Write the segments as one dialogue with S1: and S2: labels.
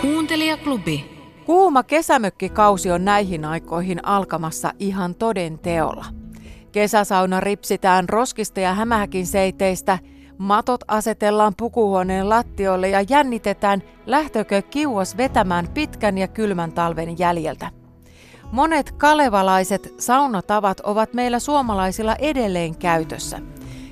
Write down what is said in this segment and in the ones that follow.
S1: Kuuntelijaklubi.
S2: Kuuma kesämökkikausi on näihin aikoihin alkamassa ihan toden teolla. Kesäsauna ripsitään roskista ja hämähäkin seiteistä, matot asetellaan pukuhuoneen lattioille ja jännitetään, lähtökö kiuas vetämään pitkän ja kylmän talven jäljeltä. Monet kalevalaiset saunatavat ovat meillä suomalaisilla edelleen käytössä.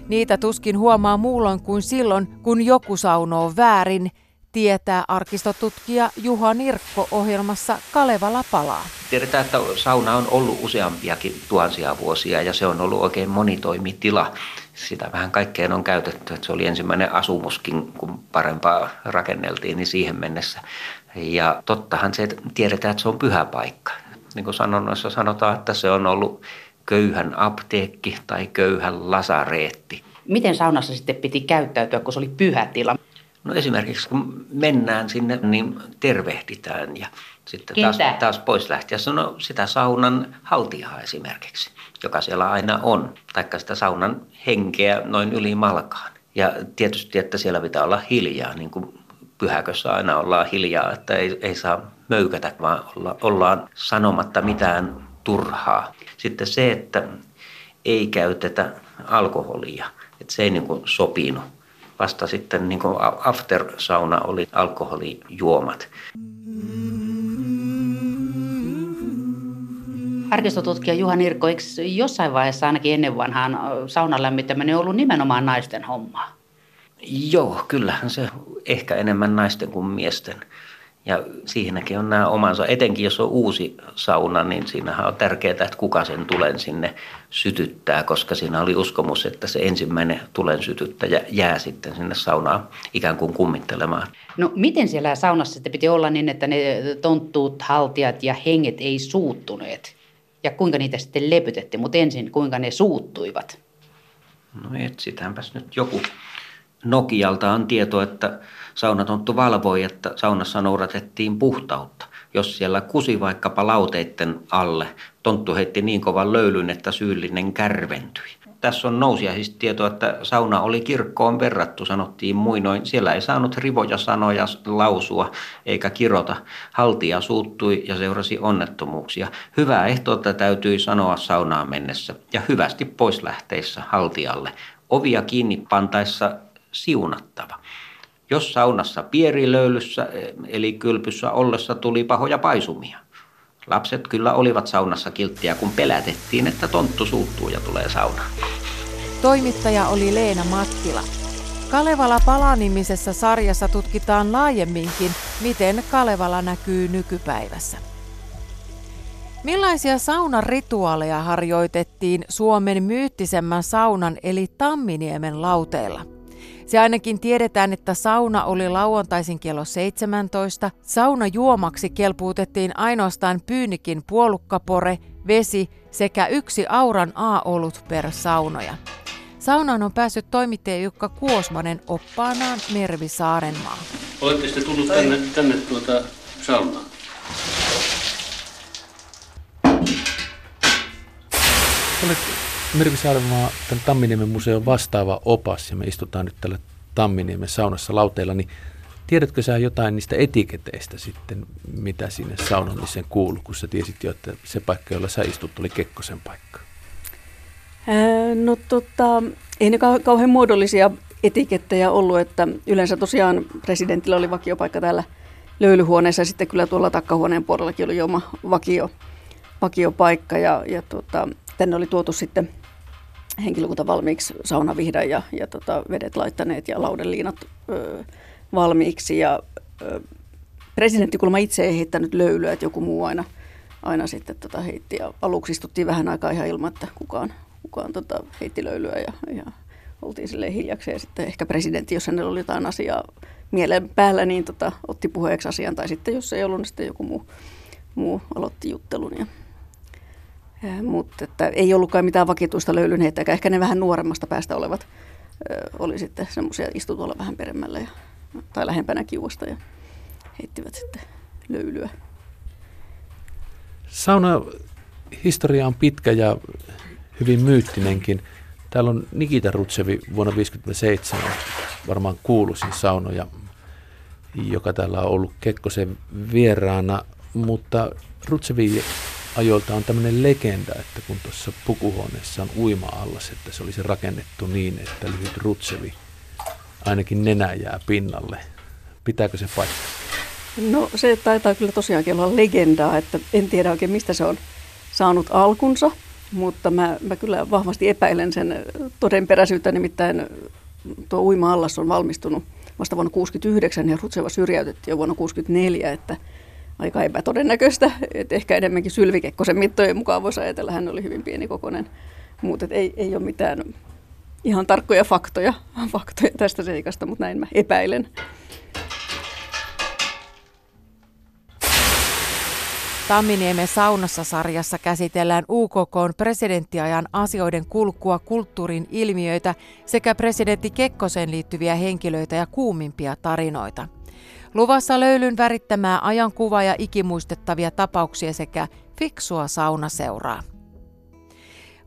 S2: Niitä tuskin huomaa muulloin kuin silloin, kun joku saunoo väärin – tietää arkistotutkija Juha Nirkko ohjelmassa Kalevala palaa.
S3: Tiedetään, että sauna on ollut useampiakin tuhansia vuosia ja se on ollut oikein monitoimitila. Sitä vähän kaikkeen on käytetty. Että se oli ensimmäinen asumuskin, kun parempaa rakenneltiin, niin siihen mennessä. Ja tottahan se tiedetään, että se on pyhä paikka. Niin kuin sanonnoissa sanotaan, että se on ollut köyhän apteekki tai köyhän lasareetti.
S4: Miten saunassa sitten piti käyttäytyä, kun se oli pyhä tila?
S3: No esimerkiksi kun mennään sinne, niin tervehditään ja sitten taas, taas pois lähtiessä no sitä saunan haltijaa esimerkiksi, joka siellä aina on, taikka sitä saunan henkeä noin yli malkaan. Ja tietysti, että siellä pitää olla hiljaa, niin kuin pyhäkössä aina ollaan hiljaa, että ei, ei saa möykätä, vaan olla, ollaan sanomatta mitään turhaa. Sitten se, että ei käytetä alkoholia, että se ei niin kuin sopinut vasta sitten niin after-sauna oli alkoholijuomat.
S4: Arkistotutkija Juha Nirkko, eikö jossain vaiheessa ainakin ennen vanhaan saunan lämmittäminen ollut nimenomaan naisten hommaa?
S3: Joo, kyllähän se ehkä enemmän naisten kuin miesten. Ja siihenkin on nämä omansa, etenkin jos on uusi sauna, niin siinähän on tärkeää, että kuka sen tulen sinne sytyttää, koska siinä oli uskomus, että se ensimmäinen tulen sytyttäjä jää sitten sinne saunaan ikään kuin kummittelemaan.
S4: No miten siellä saunassa sitten piti olla niin, että ne tonttuut, haltijat ja henget ei suuttuneet? Ja kuinka niitä sitten lepytettiin, mutta ensin kuinka ne suuttuivat?
S3: No etsitäänpäs nyt joku. Nokialta on tieto, että saunatonttu valvoi, että saunassa noudatettiin puhtautta. Jos siellä kusi vaikkapa lauteitten alle, tonttu heitti niin kovan löylyn, että syyllinen kärventyi. Tässä on nousia siis tieto, että sauna oli kirkkoon verrattu, sanottiin muinoin. Siellä ei saanut rivoja sanoja lausua eikä kirota. Haltia suuttui ja seurasi onnettomuuksia. Hyvää ehtoota täytyi sanoa saunaan mennessä ja hyvästi pois lähteissä haltialle. Ovia kiinni pantaessa siunattava. Jos saunassa pierilöylyssä eli kylpyssä ollessa tuli pahoja paisumia. Lapset kyllä olivat saunassa kilttiä, kun pelätettiin, että tonttu suuttuu ja tulee saunaan.
S2: Toimittaja oli Leena Mattila. Kalevala Pala-nimisessä sarjassa tutkitaan laajemminkin, miten Kalevala näkyy nykypäivässä. Millaisia saunan rituaaleja harjoitettiin Suomen myyttisemmän saunan eli Tamminiemen lauteilla – se ainakin tiedetään, että sauna oli lauantaisin kello 17. Sauna juomaksi kelpuutettiin ainoastaan pyynikin puolukkapore, vesi sekä yksi auran A-olut per saunoja. Saunaan on päässyt toimittaja Jukka Kuosmanen oppaanaan Mervi Saarenmaa.
S5: Olette sitten tullut tänne, tänne tuota saunaan?
S6: Olet Mirvi Saarenmaa, tämän Tamminiemen museon vastaava opas, ja me istutaan nyt tällä Tamminiemen saunassa lauteilla, niin tiedätkö sä jotain niistä etiketeistä sitten, mitä sinne saunalliseen kuuluu, kun sä tiesit jo, että se paikka, jolla sä istut, oli Kekkosen paikka?
S7: Ää, no tota, ei ne kau- kauhean muodollisia etikettejä ollut, että yleensä tosiaan presidentillä oli vakiopaikka täällä löylyhuoneessa ja sitten kyllä tuolla takkahuoneen puolellakin oli oma vakio, vakiopaikka ja, ja tota, tänne oli tuotu sitten henkilökunta valmiiksi saunavihdan ja, ja tota, vedet laittaneet ja laudeliinat ö, valmiiksi. Ja ö, presidentti kulma itse ei heittänyt löylyä, että joku muu aina, aina sitten tota heitti. Ja aluksi istuttiin vähän aikaa ihan ilman, että kukaan, kukaan tota heitti löylyä ja, ja oltiin silleen hiljaksi. Ja sitten ehkä presidentti, jos hänellä oli jotain asiaa mielen päällä, niin tota, otti puheeksi asian. Tai sitten jos ei ollut, niin sitten joku muu, muu aloitti juttelun. Ja mutta että ei ollutkaan mitään vakituista löylynheittäjää. Ehkä ne vähän nuoremmasta päästä olevat oli sitten semmoisia, istu tuolla vähän peremmällä ja, tai lähempänä kiuasta ja heittivät sitten löylyä.
S6: Sauna historia on pitkä ja hyvin myyttinenkin. Täällä on Nikita Rutsevi vuonna 1957, varmaan kuuluisin saunoja. joka täällä on ollut Kekkosen vieraana, mutta Rutsevi ajoilta on tämmöinen legenda, että kun tuossa pukuhuoneessa on uima-allas, että se olisi rakennettu niin, että lyhyt Rutsevi ainakin nenä jää pinnalle. Pitääkö se paikka?
S7: No se taitaa kyllä tosiaankin olla legendaa, että en tiedä oikein mistä se on saanut alkunsa, mutta mä, mä kyllä vahvasti epäilen sen todenperäisyyttä, nimittäin tuo uima-allas on valmistunut vasta vuonna 1969 ja Rutseva syrjäytettiin jo vuonna 1964, että aika epätodennäköistä, että ehkä enemmänkin Sylvikekkosen mittojen mukaan voisi ajatella, hän oli hyvin pienikokoinen, mutta ei, ei ole mitään ihan tarkkoja faktoja, faktoja tästä seikasta, mutta näin mä epäilen.
S2: Tamminiemen saunassa sarjassa käsitellään UKK presidenttiajan asioiden kulkua, kulttuurin ilmiöitä sekä presidentti Kekkoseen liittyviä henkilöitä ja kuumimpia tarinoita. Luvassa löylyn värittämää ajankuvaa ja ikimuistettavia tapauksia sekä fiksua saunaseuraa.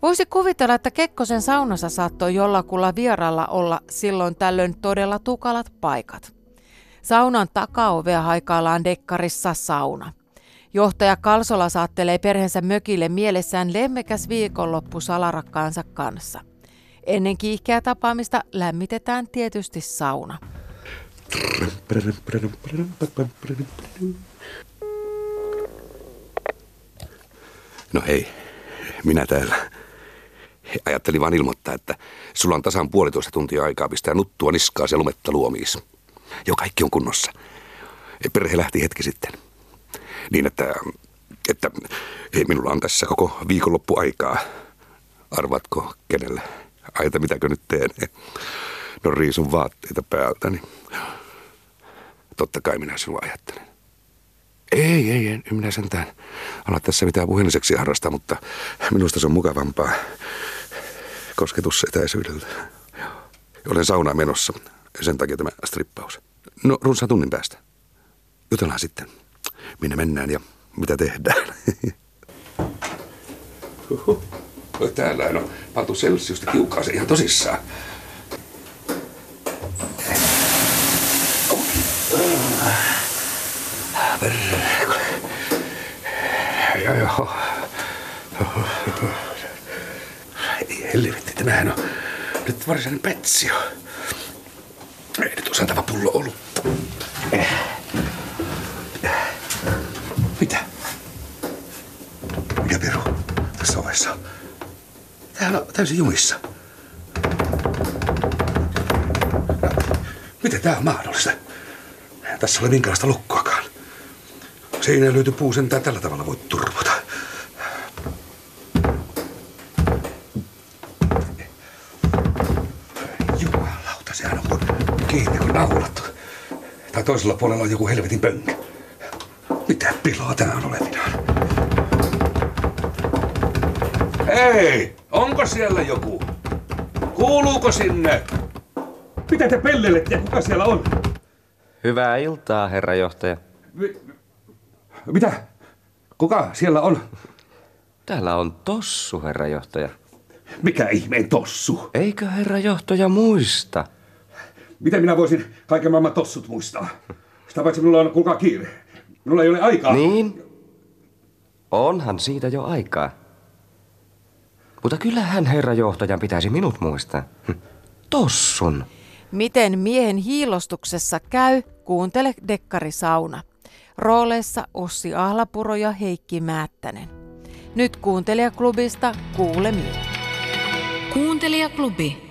S2: Voisi kuvitella, että Kekkosen saunassa saattoi jollakulla vieralla olla silloin tällöin todella tukalat paikat. Saunan takaovea haikaillaan dekkarissa sauna – Johtaja Kalsola saattelee perheensä mökille mielessään lemmekäs viikonloppu salarakkaansa kanssa. Ennen kiihkeää tapaamista lämmitetään tietysti sauna.
S1: No hei, minä täällä. Ajattelin vaan ilmoittaa, että sulla on tasan puolitoista tuntia aikaa pistää nuttua niskaa ja lumetta luomiis. Jo kaikki on kunnossa. Perhe lähti hetki sitten. Niin, että, että hei, minulla on tässä koko viikonloppu aikaa. Arvatko kenelle? Aita, mitäkö nyt teen? No riisun vaatteita päältäni. Totta kai minä sinua ajattelen. Ei, ei, en minä sentään ala tässä mitään puheliseksi harrastaa, mutta minusta se on mukavampaa kosketusetäisyydeltä. Olen saunaan menossa, sen takia tämä strippaus. No, runsaan tunnin päästä. Jutellaan sitten minne mennään ja mitä tehdään. Huhhuh. Täällä on pantu Celsiusta kiukaaseen ihan tosissaan. Ja joo. Ei helvetti, tämähän on nyt varsinainen petsio. Ei nyt osantava pullo. Eh. Mitä? Mikä Piru tässä ovessa? Täällä on täysin jumissa. No, miten tää on mahdollista? Tässä ole minkäänlaista lukkoakaan. Seinään löytyy puu sentään tällä tavalla voi turvota. Jumalauta, sehän on kiinni kuin naulattu. Tai toisella puolella on joku helvetin pönkä. Mitä piloa on olevinaan? Hei! Onko siellä joku? Kuuluuko sinne? Mitä te pellelette ja kuka siellä on?
S8: Hyvää iltaa, herra johtaja.
S1: Mi- mitä? Kuka siellä on?
S8: Täällä on tossu, herra johtaja.
S1: Mikä ihmeen tossu?
S8: Eikö herra johtaja muista?
S1: Miten minä voisin kaiken maailman tossut muistaa? Sitä paitsi minulla on kuka kiire. Minulla ei ole aikaa.
S8: Niin? Onhan siitä jo aikaa. Mutta kyllähän herra johtajan pitäisi minut muistaa. Hm. Tossun.
S2: Miten miehen hiilostuksessa käy, kuuntele Dekkari Sauna. Rooleissa Ossi Ahlapuro ja Heikki Määttänen. Nyt kuuntelijaklubista kuulemiin.
S9: Kuuntelijaklubi.